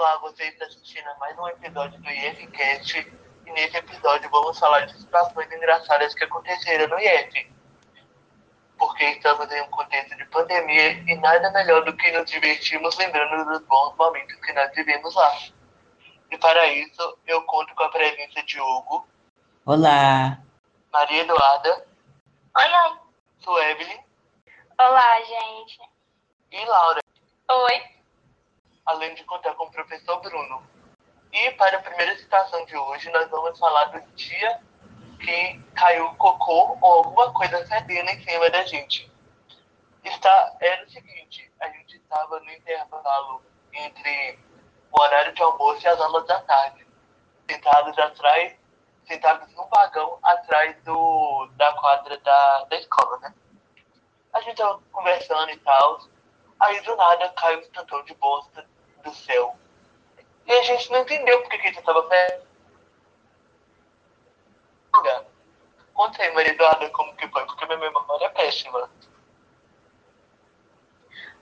Olá, você está assistindo a mais um episódio do IFCast e nesse episódio vamos falar de situações engraçadas que aconteceram no IF. Porque estamos em um contexto de pandemia e nada melhor do que nos divertirmos lembrando dos bons momentos que nós vivemos lá. E para isso, eu conto com a presença de Hugo. Olá. Maria Eduarda. Oi, oi. Suevelyn. Olá, gente. E Laura. Oi além de contar com o professor Bruno. E para a primeira citação de hoje, nós vamos falar do dia que caiu cocô ou alguma coisa fedendo em cima da gente. Está, era o seguinte, a gente estava no intervalo entre o horário de almoço e as aulas da tarde, sentados atrás, sentados num vagão atrás do, da quadra da, da escola, né? A gente estava conversando e tal, aí do nada caiu um tantão de bosta do céu. E a gente não entendeu porque que ele estava perto. Conta aí, Maria Eduarda, como que foi, porque minha memória é péssima.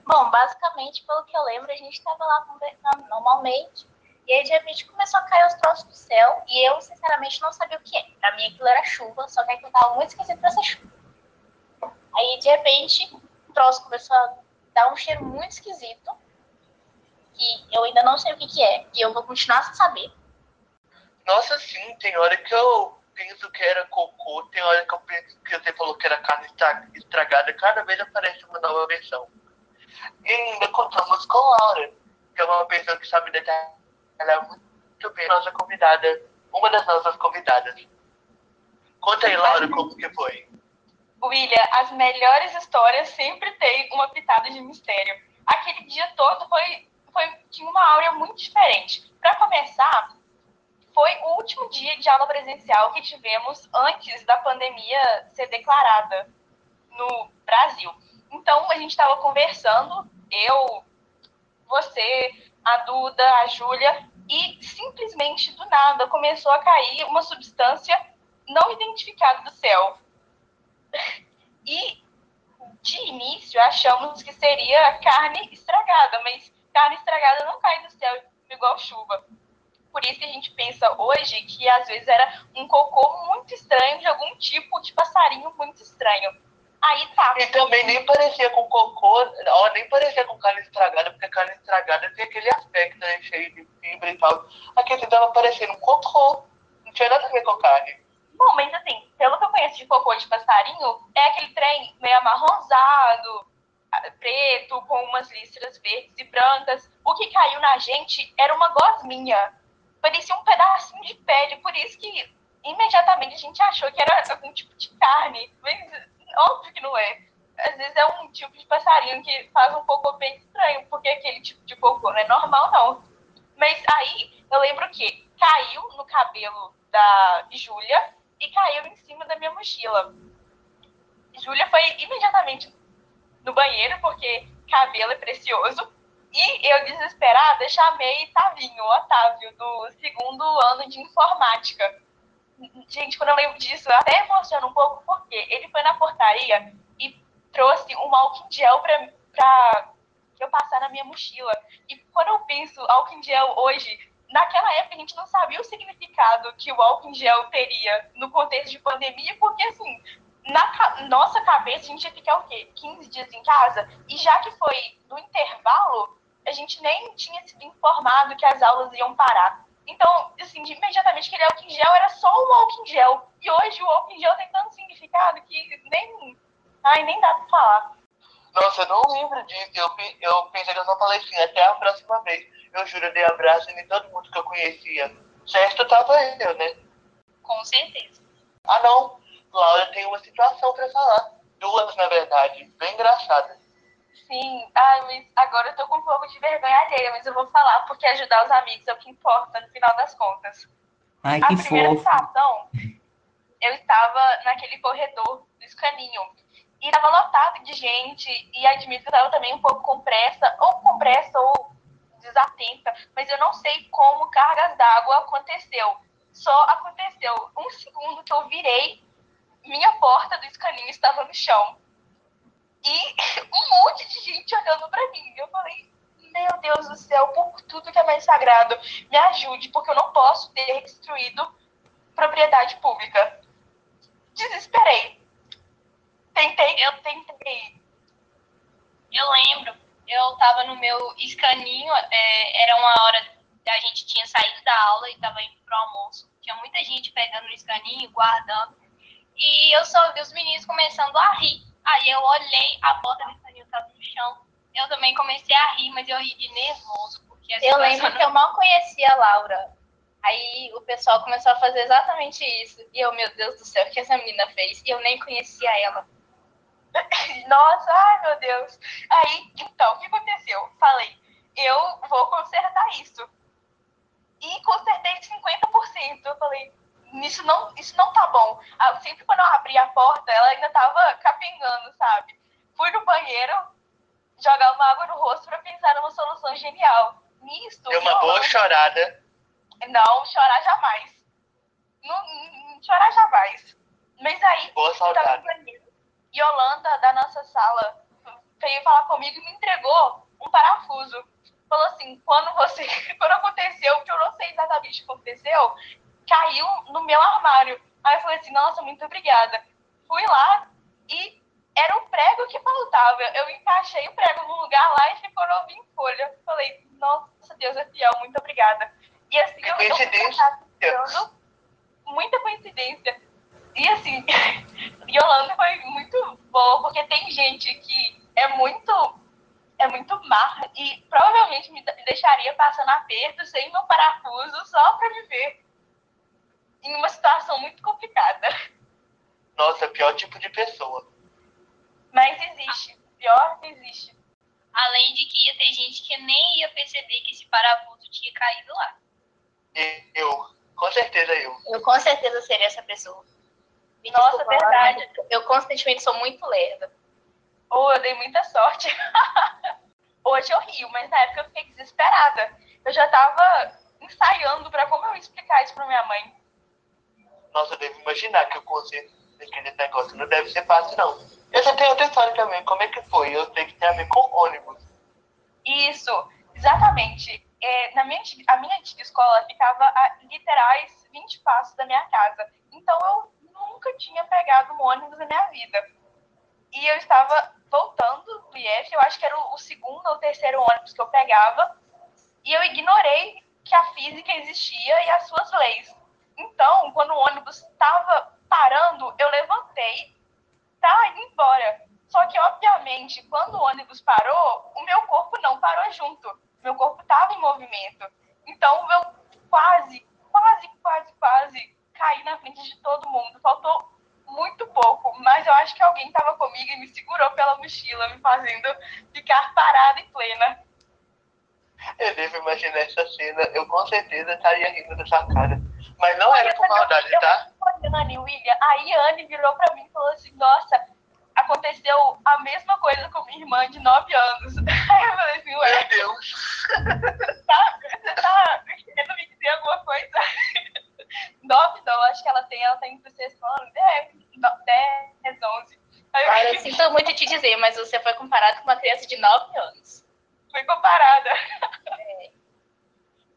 Bom, basicamente, pelo que eu lembro, a gente estava lá conversando normalmente, e aí de repente começou a cair os troços do céu, e eu, sinceramente, não sabia o que é. Pra mim aquilo era chuva, só que aquilo tava muito pra ser chuva. Aí, de repente, o troço começou a dar um cheiro muito esquisito, que eu ainda não sei o que, que é, e eu vou continuar sem saber. Nossa, sim, tem hora que eu penso que era cocô, tem hora que eu penso que você falou que era carne estragada, cada vez aparece uma nova versão. E ainda contamos com Laura, que é uma pessoa que sabe detalhar muito bem nossa convidada, uma das nossas convidadas. Conta aí, Laura, como que foi. William, as melhores histórias sempre têm uma pitada de mistério. Aquele dia todo foi foi, tinha uma áurea muito diferente. Para começar, foi o último dia de aula presencial que tivemos antes da pandemia ser declarada no Brasil. Então, a gente estava conversando, eu, você, a Duda, a Júlia, e simplesmente do nada começou a cair uma substância não identificada do céu. E de início achamos que seria carne estragada, mas carne estragada não cai do céu igual chuva. Por isso que a gente pensa hoje que às vezes era um cocô muito estranho de algum tipo de passarinho muito estranho. Aí tá. E também nem parecia com cocô, ó, nem parecia com carne estragada, porque carne estragada tem aquele aspecto né, cheio de fibra e tal. Aqui tava parecendo um cocô. Não tinha nada a ver com carne. Bom, mas assim, pelo que eu conheço de cocô de passarinho, é aquele trem meio amarronzado, preto, com umas listras verdes e brancas. O que caiu na gente era uma gosminha. Parecia um pedacinho de pele, por isso que imediatamente a gente achou que era algum tipo de carne. Mas óbvio que não é. Às vezes é um tipo de passarinho que faz um cocô bem estranho, porque aquele tipo de cocô não é normal, não. Mas aí eu lembro que caiu no cabelo da Júlia e caiu em cima da minha mochila. Júlia foi imediatamente no banheiro, porque cabelo é precioso. E eu, desesperada, chamei Tavinho, Otávio, do segundo ano de informática. Gente, quando eu lembro disso, eu até emociono um pouco, porque ele foi na portaria e trouxe um álcool gel pra, pra eu passar na minha mochila. E quando eu penso álcool gel hoje, naquela época a gente não sabia o significado que o álcool gel teria no contexto de pandemia, porque assim, na nossa cabeça, a gente ia ficar o quê? 15 dias em casa? E já que foi no intervalo, a gente nem tinha sido informado que as aulas iam parar. Então, assim, de imediatamente aquele álcool em gel era só um álcool em gel. E hoje o álcool em gel tem tanto significado que nem. Ai, nem dá pra falar. Nossa, eu não lembro disso. Eu, eu pensei que eu só falei assim, até a próxima vez. Eu juro, eu dei abraço em todo mundo que eu conhecia. Certo, tava eu, né? Com certeza. Ah, não. Laura tem uma situação para falar. Duas, na verdade, bem engraçadas. Sim, ai, mas agora eu tô com um pouco de vergonha alheia, mas eu vou falar porque ajudar os amigos é o que importa no final das contas. Ai, que A primeira fofo. situação, eu estava naquele corredor do escaninho e estava lotado de gente e admito que eu estava também um pouco com pressa, ou com pressa ou desatenta, mas eu não sei como cargas d'água aconteceu. Só aconteceu um segundo que eu virei minha porta do escaninho estava no chão. E um monte de gente olhando para mim. Eu falei, meu Deus do céu, por tudo que é mais sagrado, me ajude, porque eu não posso ter destruído propriedade pública. Desesperei. Tentei, eu tentei. Eu lembro, eu tava no meu escaninho, é, era uma hora a gente tinha saído da aula e tava indo pro almoço. Tinha muita gente pegando o escaninho, guardando. E eu só vi os meninos começando a rir. Aí eu olhei, a porta do escaninho tava no chão. Eu também comecei a rir, mas eu ri de nervoso. Porque Eu lembro que eu mal conhecia a Laura. Aí o pessoal começou a fazer exatamente isso. E eu, meu Deus do céu, o que essa menina fez? E eu nem conhecia ela. Nossa, ai meu Deus. Aí, então, o que aconteceu? Falei, eu vou consertar isso. E consertei 50%. Eu falei, isso não, isso não tá bom. Ah, Sempre quando eu abri a porta, ela ainda tava capengando, sabe? Fui no banheiro, jogar uma água no rosto pra pensar numa solução genial. Nisso, Deu uma boa chorada. Não, chorar jamais. Não, não- chorar jamais. Mas aí, Boa saudade. banheiro. Yolanda, da nossa sala, veio falar comigo e me entregou um parafuso. Falou assim, quando você. Quando aconteceu, que eu não sei exatamente o que aconteceu, caiu no meu armário. Aí eu falei assim, nossa, muito obrigada. Fui lá e era o prego que faltava. Eu encaixei o prego num lugar lá e ficou novo em folha. Falei, nossa, Deus é fiel, muito obrigada. E assim, eu, eu Coincidência. pensando, muita coincidência. E assim, Yolanda foi muito boa, porque tem gente que é muito é muito má e provavelmente me deixaria passando aperto sem meu parafuso só pra me ver em uma situação muito complicada. Nossa, pior tipo de pessoa. Mas existe. Pior que existe. Além de que ia ter gente que nem ia perceber que esse parafuso tinha caído lá. Eu, com certeza eu. Eu com certeza seria essa pessoa. Me Nossa, desculpa, verdade. Eu constantemente sou muito lerda. Ou eu dei muita sorte. Hoje eu rio, mas na época eu fiquei desesperada. Eu já tava ensaiando pra como eu ia explicar isso pra minha mãe. Nossa, eu devo imaginar que o conceito daquele negócio não deve ser fácil, não. Eu já tenho outra história também. Como é que foi? Eu sei que tem a ver com ônibus. Isso, exatamente. É, na minha, a minha antiga escola ficava a literais 20 passos da minha casa. Então eu nunca tinha pegado um ônibus na minha vida. E eu estava voltando do IF, eu acho que era o, o segundo ou terceiro ônibus que eu pegava, e eu ignorei que a física existia e as suas leis. Então, quando o ônibus estava parando, eu levantei para ir embora. Só que, obviamente, quando o ônibus parou, o meu corpo não parou junto. Meu corpo estava em movimento. Então, eu quase, quase, quase, quase caí na frente de todo mundo. Faltou muito pouco, mas eu acho que alguém estava comigo e me segurou pela mochila, me fazendo ficar parada e plena. Eu devo imaginar essa cena. Eu com certeza estaria rindo dessa cara. Mas não era por maldade, tá? Olhando, William, aí a Anne virou pra mim e falou assim: Nossa, aconteceu a mesma coisa com minha irmã de 9 anos. Aí eu falei assim: Ué, Meu Deus. tá, você tá querendo me dizer alguma coisa? 9 não, acho que ela tem, ela tem pro sexto ano, é, 10, 11. Aí eu eu sinto muito te dizer, mas você foi comparado com uma criança de 9 anos. Fui comparada.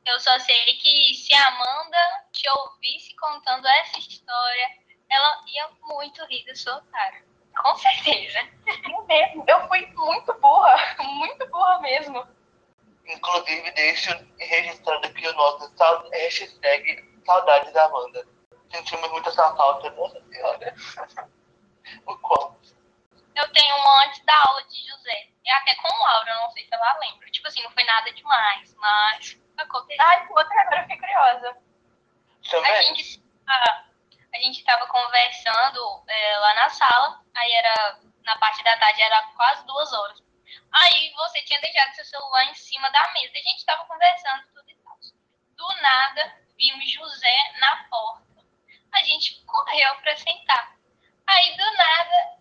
Eu só sei que se a Amanda te ouvisse contando essa história, ela ia muito rir da sua cara. Com certeza. Eu mesmo, eu fui muito burra, muito burra mesmo. Inclusive, deixo registrando aqui o nosso hashtag Saudades da Amanda. Sentimos muito essa falta, nossa senhora. O qual? Eu tenho uma antes da aula de José. É até com Laura, eu não sei se ela lembra. Tipo assim, não foi nada demais, mas aconteceu. Ai, outra agora eu fiquei curiosa. A gente, a, a gente tava conversando é, lá na sala, aí era, na parte da tarde, era quase duas horas. Aí você tinha deixado seu celular em cima da mesa, a gente tava conversando tudo e tal. Do nada, vimos José na porta. A gente correu pra sentar.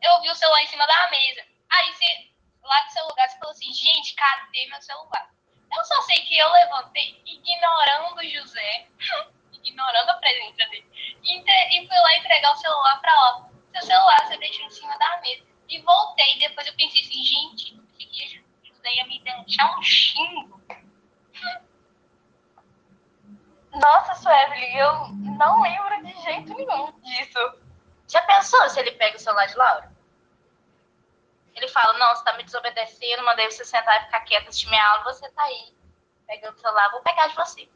Eu vi o celular em cima da mesa. Aí, você, lá do seu lugar, você falou assim, gente, cadê meu celular? Eu só sei que eu levantei, ignorando o José, ignorando a presença dele, e, fui lá entregar o celular pra ela. Seu celular você deixou em cima da mesa. E voltei, depois eu pensei assim, gente, que que José ia me deixar um xingo. Nossa, Sueli, eu não lembro de jeito nenhum disso. Já pensou se ele pega o celular de Laura? Ele fala, não, você tá me desobedecendo, mandei você sentar e ficar quieta, assistir minha aula, você tá aí. Pegando o celular, vou pegar de você.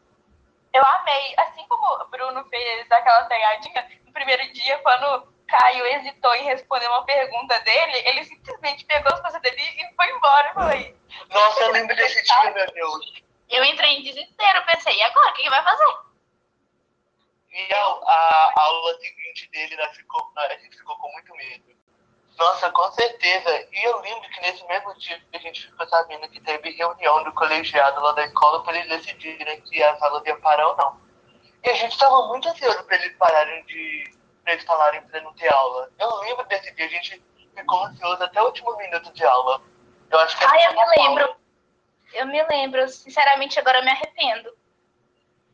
Eu amei, assim como o Bruno fez aquela pegadinha no primeiro dia, quando Caio hesitou em responder uma pergunta dele, ele simplesmente pegou as coisas dele e foi embora. Eu falei, Nossa, eu lembro desse dia, meu Deus. Eu entrei em desespero, pensei, e agora, o que, que vai fazer? Aula seguinte dele, nós ficou, nós- a gente ficou com muito medo. Nossa, com certeza. E eu lembro que nesse mesmo dia a gente ficou sabendo que teve reunião do colegiado lá da escola para eles decidirem se as aulas iam parar ou não. E a gente estava muito ansioso para eles pararem de. para eles falarem para não ter aula. Eu lembro desse dia, a gente ficou ansioso até o último minuto de aula. Eu acho que Ai, eu me lembro. Eu me lembro, sinceramente, agora eu me arrependo.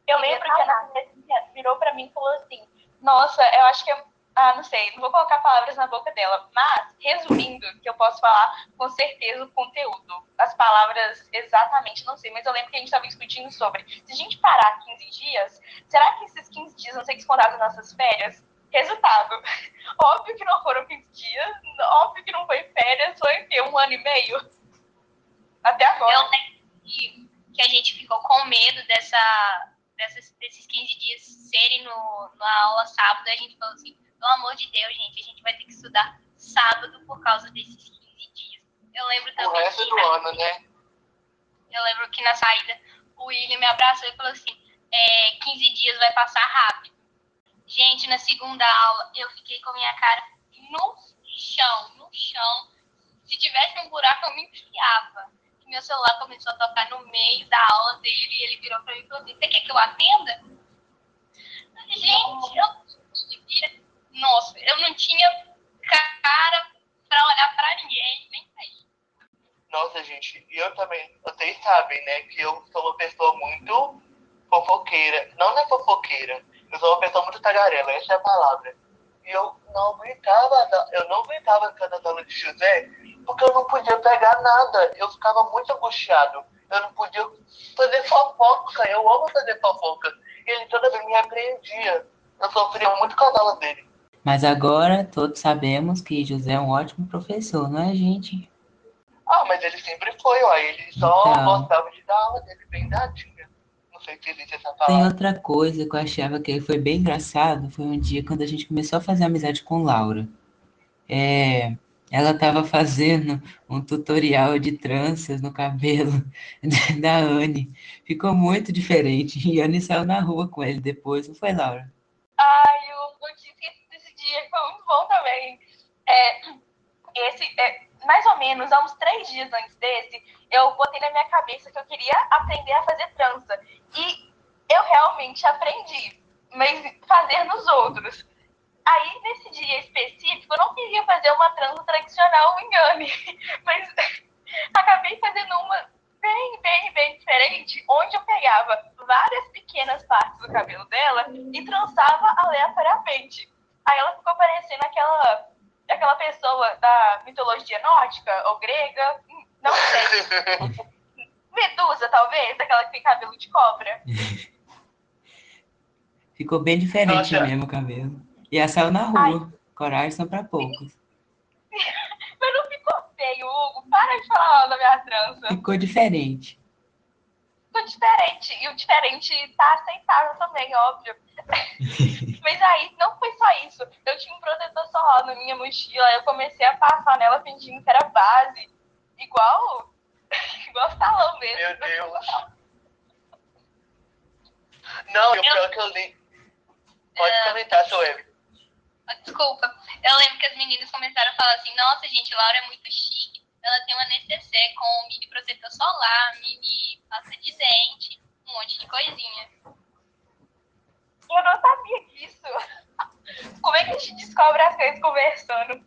Eu lembro que a Ana virou pra mim e falou assim: Nossa, eu acho que. Ah, não sei, não vou colocar palavras na boca dela, mas, resumindo, que eu posso falar com certeza o conteúdo. As palavras exatamente, não sei, mas eu lembro que a gente estava discutindo sobre se a gente parar 15 dias, será que esses 15 dias vão ser descontados nas nossas férias? Resultado: óbvio que não foram 15 dias, óbvio que não foi férias, foi ter um ano e meio. Até agora. Eu lembro que a gente ficou com medo dessa, dessas, desses 15 dias serem no, na aula sábado. A gente falou assim: pelo amor de Deus, gente, a gente vai ter que estudar sábado por causa desses 15 dias. Eu lembro O também resto que do na- ano, né? eu lembro que na saída o William me abraçou e falou assim: é, 15 dias vai passar rápido. Gente, na segunda aula eu fiquei com minha cara no chão, no chão. Se tivesse um buraco, eu me enfiava. Meu celular começou a tocar no meio da aula dele e ele virou pra mim e falou assim: Você quer que eu atenda? Gente, eu Nossa, eu não tinha cara pra olhar pra ninguém, nem. Nossa, gente, e eu também, vocês sabem, né, que eu sou uma pessoa muito fofoqueira. Não é fofoqueira, eu sou uma pessoa muito tagarela, essa é a palavra. E eu não aguentava, eu não aguentava ficar nas aulas de José, porque eu não podia pegar nada. Eu ficava muito angustiado. Eu não podia fazer fofoca, eu amo fazer fofoca. Ele toda vez me repreendia. Eu sofria muito com as aulas dele. Mas agora todos sabemos que José é um ótimo professor, não é, gente? Ah, mas ele sempre foi, ó. Ele só Então. gostava de dar aula dele bem dadinha. Essa Tem outra coisa que eu achava que foi bem engraçado, foi um dia quando a gente começou a fazer amizade com Laura. É, ela estava fazendo um tutorial de tranças no cabelo da Anne. Ficou muito diferente. E a Anne saiu na rua com ele depois, não foi, Laura? Ai, eu não tinha esquecido desse dia, foi muito bom também. É, esse, é, mais ou menos, há uns três dias antes desse, eu botei na minha cabeça que eu queria aprender a fazer trança. E eu realmente aprendi, mas fazer nos outros. Aí, nesse dia específico, eu não queria fazer uma trança tradicional engane, mas acabei fazendo uma bem, bem, bem diferente, onde eu pegava várias pequenas partes do cabelo dela e trançava aleatoriamente. Aí ela ficou parecendo aquela, da mitologia nórdica ou grega, não sei. Medusa, talvez, aquela que tem cabelo de cobra. Ficou bem diferente Nossa. mesmo o cabelo. E ela saiu na rua. Coragem são para poucos. Mas não ficou feio, Hugo. Para de falar mal da minha trança. Ficou diferente. Ficou diferente. E o diferente tá aceitável também, óbvio. Mas aí, não foi só isso. Eu tinha um protetor solar na minha mochila. Eu comecei a passar nela fingindo que era base. Igual. Igual salão mesmo. Meu Deus. Não, e o pior que eu li. Pode comentar, Sueli. Ah, Desculpa, eu lembro que as meninas começaram a falar assim: nossa, gente, Laura é muito chique. Ela tem uma necessaire com mini protetor solar, mini pasta de dente, um monte de coisinha. Eu não sabia disso. Como é que a gente descobre as coisas conversando?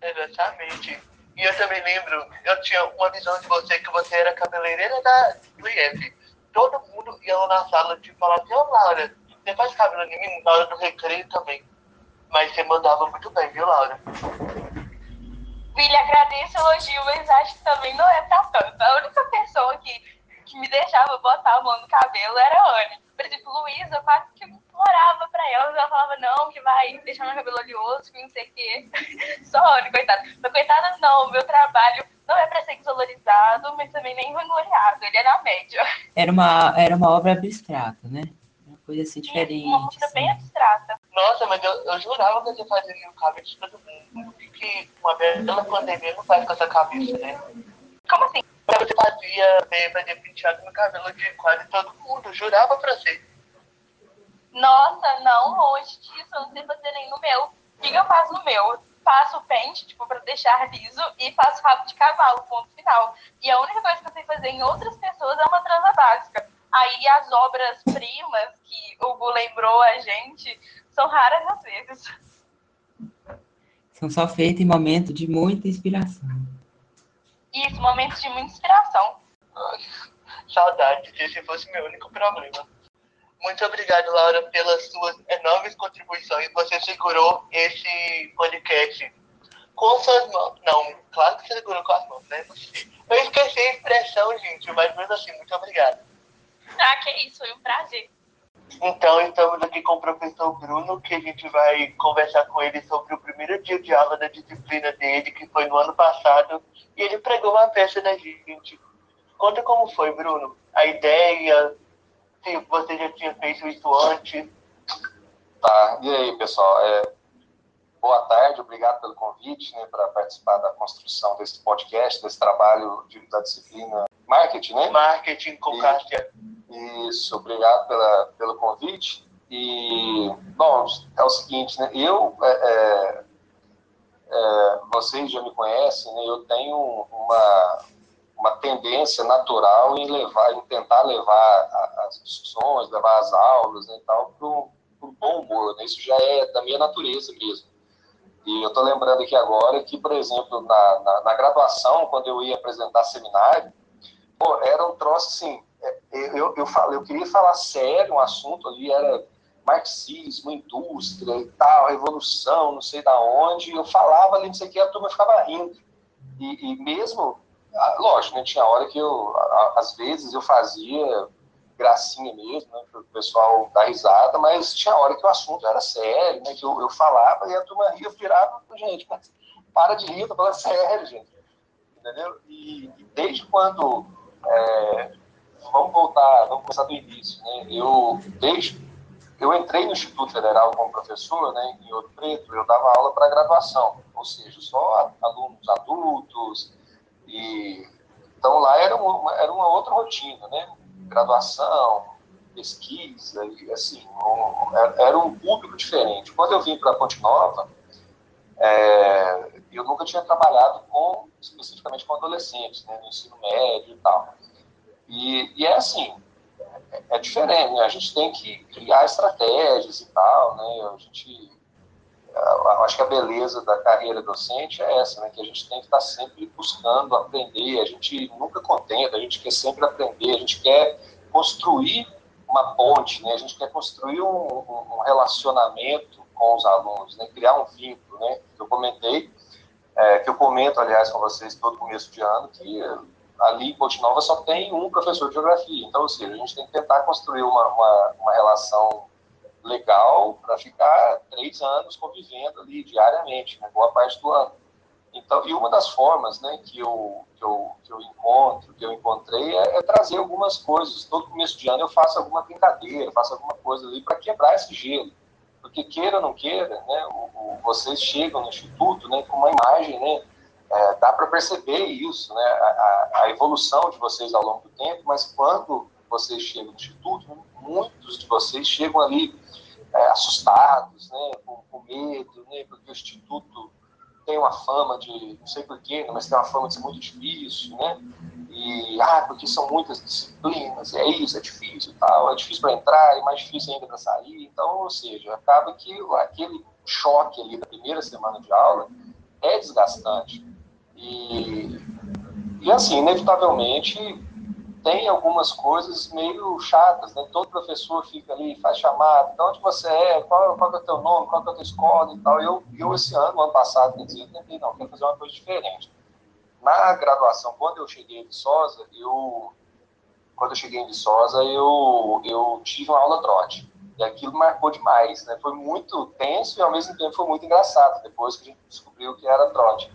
Exatamente. E eu também lembro, eu tinha uma visão de você que você era cabeleireira da, IF. Todo mundo ia lá na sala te falar assim, ô Laura, você faz cabelo em mim na hora do recreio também. Mas você mandava muito bem, viu, Laura? Billy, agradeço o elogio, mas acho que também não é pra tanto. A única pessoa que, que me deixava botar a mão no cabelo era a Anne. Por exemplo, Luísa, quase que implorava pra ela, ela falava, não, que vai deixar meu cabelo oleoso, que não sei o quê. Só a Anne, coitada. Mas coitada não, meu trabalho não é pra ser desvalorizado, mas também nem vangloriado, ele é na média. Era uma, era uma obra abstrata, né? Coisa assim diferente. Uma obra assim. bem abstrata. Nossa, mas eu, eu jurava que você fazia o cabelo de todo mundo. O que, uma bela pandemia não faz com essa cabeça, né? Como assim? Mas Você fazia bem fazer penteado no cabelo de quase todo mundo. Eu jurava pra você. Nossa, não, longe disso, eu não sei fazer nem no meu. O que que eu faço no meu? Faço pente, tipo, pra deixar liso, e faço rabo de cavalo, ponto final. E a única coisa que eu sei fazer em outras pessoas é uma transa básica. Aí as obras-primas que o Gu lembrou a gente são raras às vezes. São só feitas em momento de muita inspiração. Isso, momentos de muita inspiração. Saudade, se esse fosse meu único problema. Muito obrigado, Laura, pelas suas enormes contribuições. Você segurou esse podcast com suas mãos. Não, claro que você segurou com as mãos, né? Eu esqueci a expressão, gente, mas mesmo assim, muito obrigado. Ah, que isso, foi um prazer. Então, estamos aqui com o professor Bruno, que a gente vai conversar com ele sobre o primeiro dia de aula da disciplina dele, que foi no ano passado, e ele pregou uma peça na gente. Conta como foi, Bruno. A ideia, se você já tinha feito isso antes. Tá, e aí, pessoal? É, boa tarde, obrigado pelo convite né, para participar da construção desse podcast, desse trabalho de, da disciplina marketing, né? Marketing com E- Cássia. Isso, obrigado pela, pelo convite. E, bom, é o seguinte, né? Eu, é, é, é, vocês já me conhecem, né? Eu tenho uma, uma tendência natural em levar, em tentar levar as discussões, levar as aulas né, e tal para um bom humor, né? Isso já é da minha natureza mesmo. E eu estou lembrando aqui agora que, por exemplo, na, na, na graduação, quando eu ia apresentar seminário, pô, era um troço assim, eu, eu, falei, eu queria falar sério, um assunto ali era marxismo, indústria e tal, revolução, não sei da onde, eu falava ali, não sei o que, a turma ficava rindo. E, e mesmo, ah, lógico, né, tinha hora que eu, às vezes eu fazia gracinha mesmo, né, para o pessoal dar risada, mas tinha hora que o assunto era sério, né, que eu, eu falava e a turma ria, virava, gente, mas para de rir, eu tô falando sério, gente. Entendeu? E, e desde quando é, vamos voltar, vamos começar do início, né? Eu desde eu entrei no Instituto Federal como professor, né, em Ouro Preto, eu dava aula para graduação, ou seja, só alunos adultos e então lá era uma, era uma outra rotina, né? Graduação, pesquisa e assim, um, era, um público diferente. Quando eu vim para Ponte Nova, é, eu nunca tinha trabalhado com especificamente com adolescentes, né, no ensino médio e tal. E, e é assim, é, é diferente, né? A gente tem que criar estratégias e tal, né? A gente, acho que a beleza da carreira docente é essa, né? Que a gente tem que estar sempre buscando aprender, a gente nunca contenta, a gente quer sempre aprender, a gente quer construir uma ponte, né? A gente quer construir um, um, um relacionamento com os alunos, né? Criar um vínculo, né? Que eu comentei, é, que eu comento, aliás, com vocês todo começo de ano, que ali em Ponte Nova só tem um professor de geografia. Então, ou seja, a gente tem que tentar construir uma, uma, uma relação legal para ficar três anos convivendo ali diariamente, né, boa parte do ano. Então, e uma das formas né, que, eu, que, eu, que eu encontro, que eu encontrei, é, é trazer algumas coisas. Todo começo de ano eu faço alguma brincadeira, faço alguma coisa ali para quebrar esse gelo. Porque queira ou não queira, né, o, o, vocês chegam no instituto né, com uma imagem, né, é, dá para perceber isso, né, a, a, evolução de vocês ao longo do tempo, mas quando vocês chegam no instituto, muitos de vocês chegam ali é, assustados, né, com, com, medo, né, porque o instituto tem uma fama de, não sei porquê, mas tem uma fama de ser muito difícil, né, e, ah, porque são muitas disciplinas, é isso, é difícil e tal, é difícil para entrar, é mais difícil ainda para sair, então, ou seja, acaba que aquele choque ali da primeira semana de aula é desgastante. E, e assim, inevitavelmente, tem algumas coisas meio chatas, né? Todo professor fica ali, faz chamada, de onde você é, qual, qual é o teu nome, qual é a tua escola e tal. Eu, eu esse ano, ano passado, quer dizer, tentei, não, quero fazer uma coisa diferente. Na graduação, quando eu cheguei em Viçosa, eu, quando eu cheguei em Viçosa, eu, eu tive uma aula trote. E aquilo marcou demais, né? Foi muito tenso e ao mesmo tempo foi muito engraçado, depois que a gente descobriu que era trote.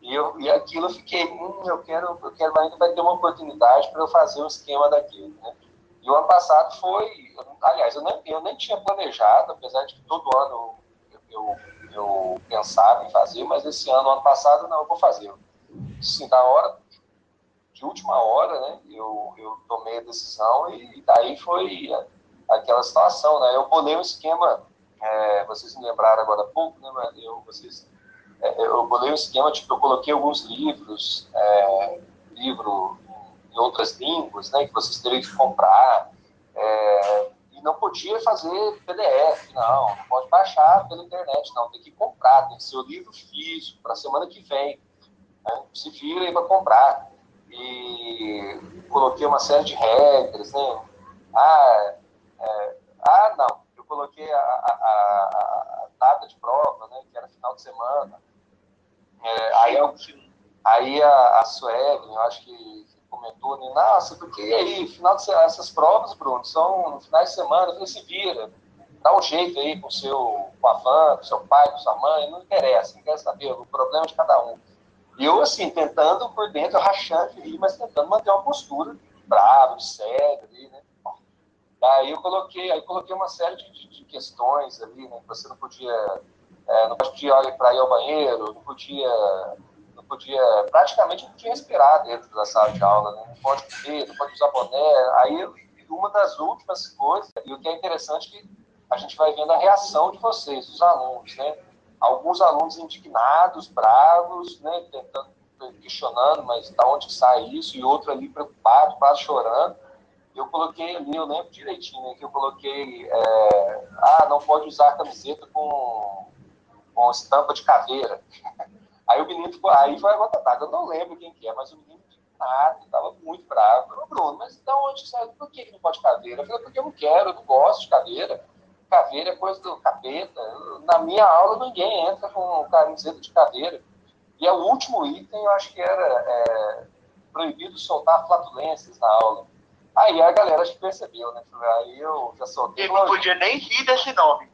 E, eu, e aquilo eu fiquei, hum, eu quero, eu quero ainda vai ter uma oportunidade para eu fazer um esquema daquilo, né? E o ano passado foi, aliás, eu nem, eu nem tinha planejado, apesar de que todo ano eu, eu, eu pensava em fazer, mas esse ano, ano passado, não, eu vou fazer. Sim, da hora, de última hora, né, eu, eu tomei a decisão e, daí foi aquela situação, né? Eu bolei um esquema, é, vocês me lembraram agora há pouco, né? Eu, vocês, eu bolei um esquema, tipo, eu coloquei alguns livros, é, livro em outras línguas, né? Que vocês teriam que comprar, é, e não podia fazer PDF, não, não pode baixar pela internet, não, tem que comprar, tem que ser o livro físico para a semana que vem. Né? Se vira aí para comprar. E coloquei uma série de regras, né? Ah, é, ah, não, eu coloquei a, a, a, data de prova, né, que era final de semana. Aí eu, a, a Suelen, eu acho que, comentou, né, nossa, porque e aí, final de essas provas, Bruno, são no final de semana, eu falei, se vira, dá um jeito aí com, seu, com a fã, com seu pai, com sua mãe, não interessa, não quer saber, o problema é de cada um. E eu, assim, tentando por dentro, rachando de mas tentando manter uma postura brava, de sério ali, né? Aí eu coloquei, aí coloquei uma série de, de, questões ali, né? Você não podia, é, não podia ir para ir ao banheiro, não podia, podia, praticamente não podia respirar dentro da sala de aula, né? Não pode comer, não pode usar boné. Aí uma das últimas coisas, e o que é interessante é que a gente vai vendo a reação de vocês, dos alunos, né? Alguns alunos indignados, bravos, né? Tentando, questionando, mas da onde sai isso? E outro ali preocupado, quase chorando eu coloquei ali, eu lembro direitinho, né, que eu coloquei, é, ah, não pode usar camiseta com, com estampa de caveira. Aí o menino ficou, aí foi a gota d'água, eu não lembro quem que é, mas o menino nada, estava muito bravo. Eu falei, Bruno, mas então onde sai? Por que, que não pode caveira? Eu falei, porque eu não quero, eu não gosto de caveira. Caveira é coisa do capeta. Na minha aula ninguém entra com camiseta de caveira. E é o último item, eu acho que era é, proibido soltar flatulências na aula. Aí a galera acho que percebeu, né? Aí eu já soltei. E não podia nem rir desse nome.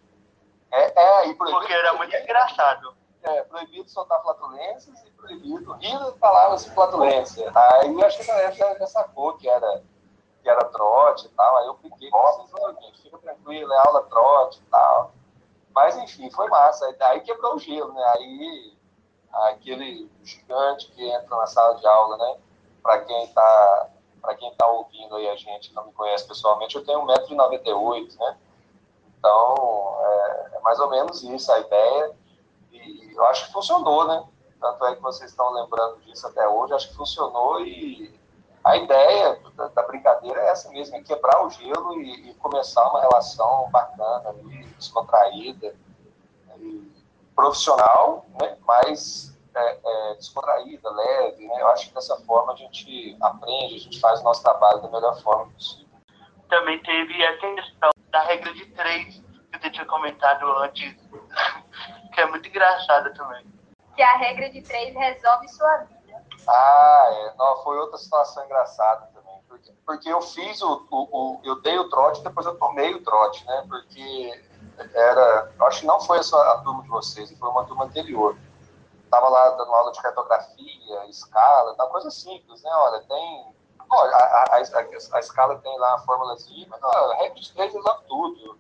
É, é e proibido. Porque era muito engraçado. É, proibido soltar flatulências e proibido rir de palavras flatulência. Aí acho que a galera já, sacou que era, que era trote e tal. Aí eu fiquei vocês, gente, fica tranquilo, é aula trote e tal. Mas enfim, foi massa. Aí quebrou o gelo, né? Aí aquele gigante que entra na sala de aula, né? Para quem está para quem está ouvindo aí a gente não me conhece pessoalmente, eu tenho 1,98m, né? Então, é, é, mais ou menos isso a ideia. Eu acho que funcionou, né? Tanto é que vocês estão lembrando disso até hoje, acho que funcionou e a ideia da, da brincadeira é essa mesmo, é quebrar o gelo e, e começar uma relação bacana ali, descontraída, e profissional, né? Mas é, é, descontraída, leve, né? Eu acho que dessa forma a gente aprende, a gente faz o nosso trabalho da melhor forma possível. Também teve a questão da regra de três, que você tinha comentado antes, que é muito engraçada também. Que a regra de três resolve sua vida. Ah, é. Não, foi outra situação engraçada também. Porque, porque eu fiz o, o, o, Eu dei o trote depois eu tomei o trote, né? Porque era. Eu acho que não foi essa a turma de vocês, foi uma turma anterior estava lá dando aula de cartografia, escala, tá, coisa simples, né? Olha, tem. Olha, a, a, a, a escala tem lá a fórmulazinha, mas a regra de três resolve tudo.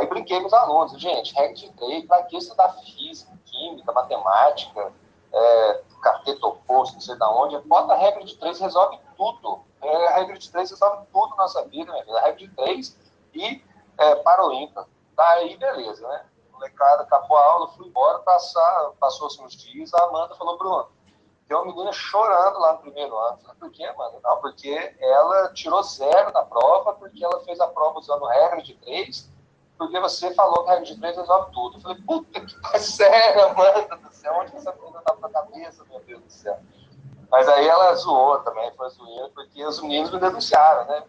Aí brinquei com os alunos, gente, regra de três, para que estudar física, química, matemática, é, carteto oposto, não sei de onde, bota a regra de três resolve tudo. É, a regra de três resolve tudo na nossa vida, minha vida. A regra de três e é, para o ímpar. Daí, beleza, né? molecada, acabou a aula, fui embora, passar, passou-se uns dias, a Amanda falou, Bruno, tem uma menina chorando lá no primeiro ano. Falei, por que, Amanda? Não, porque ela tirou zero na prova, porque ela fez a prova usando regra de três, porque você falou que a regra de três resolve tudo. Eu falei, puta que sério, Amanda do céu, onde essa menina tá na cabeça, meu Deus do céu? Mas aí ela zoou também, foi zoeira, porque os meninos me denunciaram, né?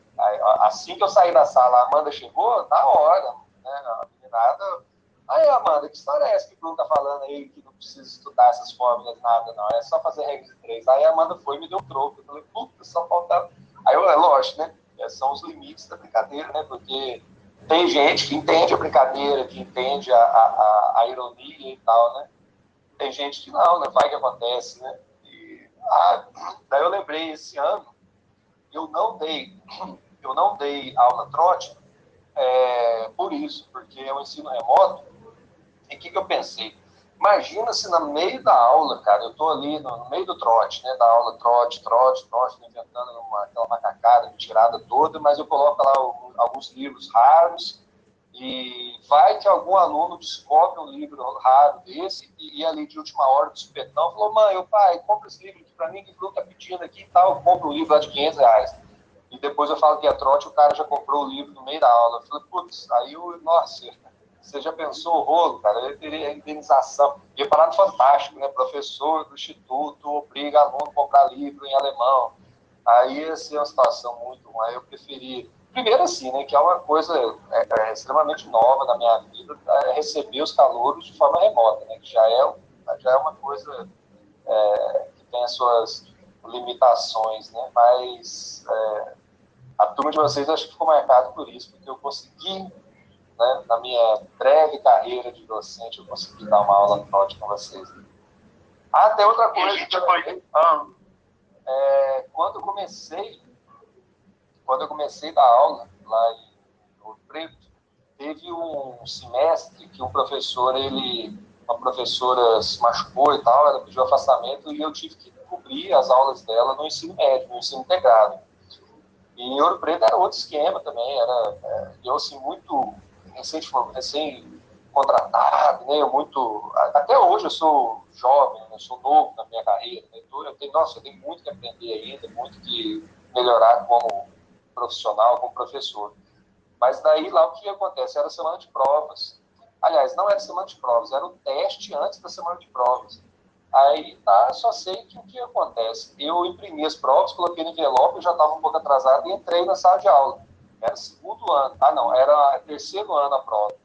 Assim que eu saí da sala, a Amanda chegou, na hora, né? A meninada. Aí, Amanda, que história é essa que o Bruno tá falando aí, que não precisa estudar essas fórmulas, nada, não, é só fazer regra de três. Aí a Amanda foi e me deu um troco. Eu falei, puta, só faltava. Aí, eu, é lógico, né? É, são os limites da brincadeira, né? Porque tem gente que entende a brincadeira, que entende a, a, a ironia e tal, né? Tem gente que não, né? Vai que acontece, né? Ah, daí eu lembrei, esse ano, eu não dei, eu não dei aula trote é, por isso, porque é um ensino remoto. E o que, que eu pensei? Imagina se no meio da aula, cara, eu tô ali no, no, meio do trote, né, da aula trote, trote, trote, inventando uma, aquela macacada, tirada toda, mas eu coloco lá alguns livros raros, e vai que algum aluno descobre um livro raro desse e, e ali de última hora do supetão falou: mãe, o pai, compra esse livro aqui para mim, que o Bruno tá pedindo aqui e tal. Eu compro o livro lá de 500 reais. E depois eu falo que é trote, o cara já comprou o livro no meio da aula. Eu falei: putz, aí eu, nossa, você já pensou o rolo, cara? Eu teria indenização. Ia parar no Fantástico, né? Professor do instituto obriga aluno a comprar livro em alemão. Aí ia ser uma situação muito ruim. Eu preferi Primeiro, assim, né, que é uma coisa é, é, extremamente nova na minha vida, é receber os calouros de forma remota, né, que já é, já é uma coisa é, que tem as suas limitações, né, mas é, a turma de vocês acho que ficou marcado por isso, porque eu consegui, né, na minha breve carreira de docente, eu consegui dar uma aula trote com vocês. Ah, tem outra coisa. Eu, ah, é, quando eu comecei quando eu comecei a dar aula lá em Ouro Preto, teve um semestre que um professor, ele, uma professora se machucou e tal, ela pediu afastamento e eu tive que cobrir as aulas dela no ensino médio, no ensino integrado. E em Ouro Preto era outro esquema também, era é, eu assim muito recém, recém contratado, né? Eu muito até hoje eu sou jovem, eu sou novo na minha carreira, né? Então, eu tenho, nossa, eu tenho muito que aprender ainda, muito que melhorar como profissional, como professor. Mas daí lá o que acontece? Era semana de provas. Aliás, não era semana de provas, era o teste antes da semana de provas. Aí tá, só sei que o que acontece. Eu imprimi as provas, coloquei no envelope, eu já estava um pouco atrasado e entrei na sala de aula. Era segundo ano. Ah, não, era terceiro ano a prova.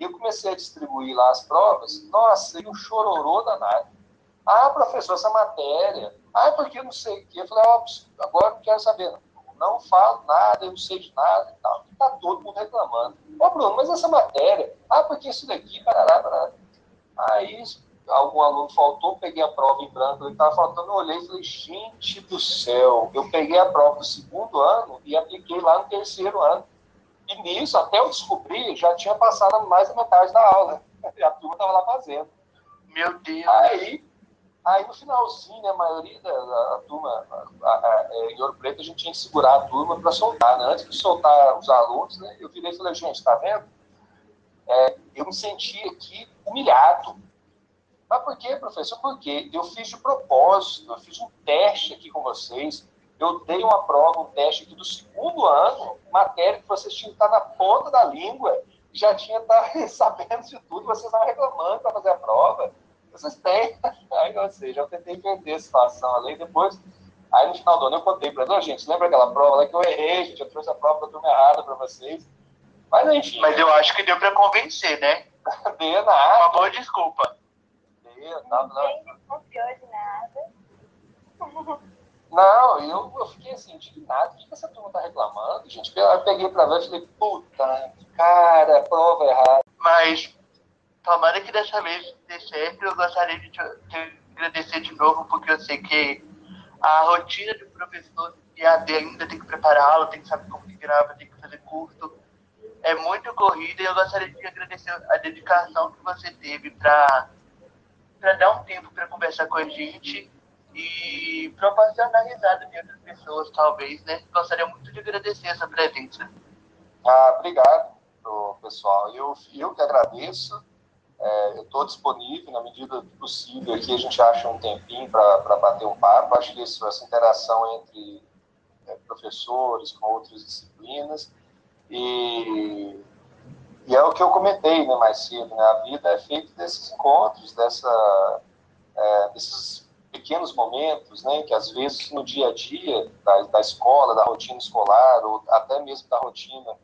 E eu comecei a distribuir lá as provas. Nossa, e um chororô danado. Ah, professor, essa matéria. Ah, porque eu não sei o quê. Eu falei, ó, oh, agora não quero saber. Não falo nada, eu não sei de nada e tal. E tá todo mundo reclamando. Ô, Bruno, mas essa matéria, ah, porque isso daqui, parará, parará. Aí algum aluno faltou, peguei a prova em branco, ele estava faltando, eu olhei e falei, gente do céu, eu peguei a prova do segundo ano e apliquei lá no terceiro ano. E nisso, até eu descobrir, já tinha passado mais da metade da aula. E a turma estava lá fazendo. Meu Deus! Aí Aí no finalzinho, né, a maioria da, da turma, a, a, é, em Ouro Preto, a gente tinha que segurar a turma para soltar. Né? Antes de soltar os alunos, né, eu virei e falei, gente, tá vendo? É, eu me senti aqui humilhado. Mas por quê, professor? Porque eu fiz de propósito, eu fiz um teste aqui com vocês, eu dei uma prova, um teste aqui do segundo ano, matéria que vocês tinham que estar na ponta da língua, já tinha estar sabendo de tudo, vocês estavam reclamando para fazer a prova vocês têm. Aí, ou seja, eu tentei entender a situação ali. Depois, aí no final do ano eu contei para eles, gente, lembra aquela prova lá que eu errei, gente, eu trouxe a prova da turma errada para vocês. Mas enfim. Mas eu acho que deu para convencer, né? Deu nada. Uma boa desculpa. Não. Ninguém desconfiou de nada. Não, eu, eu fiquei assim, indignado. O que, que essa turma tá reclamando, gente? Eu peguei pra ver e falei, puta, cara, prova errada. Mas Tomara que dessa vez dê certo. Eu gostaria de te, te agradecer de novo, porque eu sei que a rotina do professor e AD ainda tem que preparar aula, tem que saber como que grava, tem que fazer curso. É muito corrida e eu gostaria de agradecer a dedicação que você teve para dar um tempo para conversar com a gente e proporcionar risada de outras pessoas, talvez, né? Gostaria muito de agradecer essa presença. Ah, obrigado, pessoal. Eu, eu que agradeço. É, eu estou disponível na medida do possível aqui, a gente acha um tempinho para bater um papo. Acho que isso, essa interação entre é, professores com outras disciplinas e, e, é o que eu comentei né, mais cedo, né, a vida é feita desses encontros, dessa, é, desses pequenos momentos, né, que às vezes no dia a dia da, da escola, da rotina escolar, ou até mesmo da rotina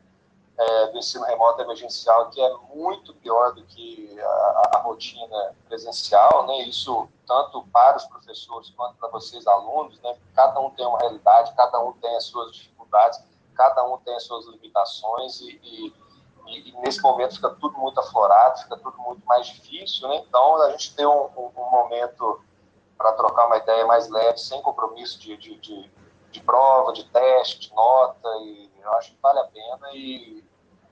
é, do ensino remoto emergencial, que é muito pior do que a, a, rotina presencial, né? Isso tanto para os professores quanto para vocês alunos, né? Cada um tem uma realidade, cada um tem as suas dificuldades, cada um tem as suas limitações e, e, e, nesse momento fica tudo muito aflorado, fica tudo muito mais difícil, né? Então a gente tem um, um, um momento para trocar uma ideia mais leve, sem compromisso de, de, de, de prova, de teste, de nota e eu acho que vale a pena e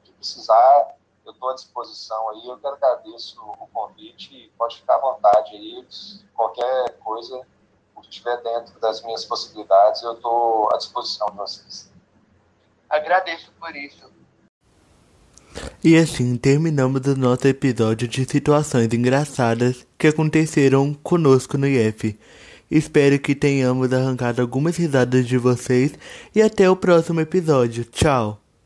se precisar, eu estou à disposição aí. Eu que agradeço o convite e pode ficar à vontade aí. Qualquer coisa que estiver dentro das minhas possibilidades, eu estou à disposição de vocês. Agradeço por isso. E assim terminamos o nosso episódio de situações engraçadas que aconteceram conosco no IF. Espero que tenhamos arrancado algumas risadas de vocês e até o próximo episódio. Tchau!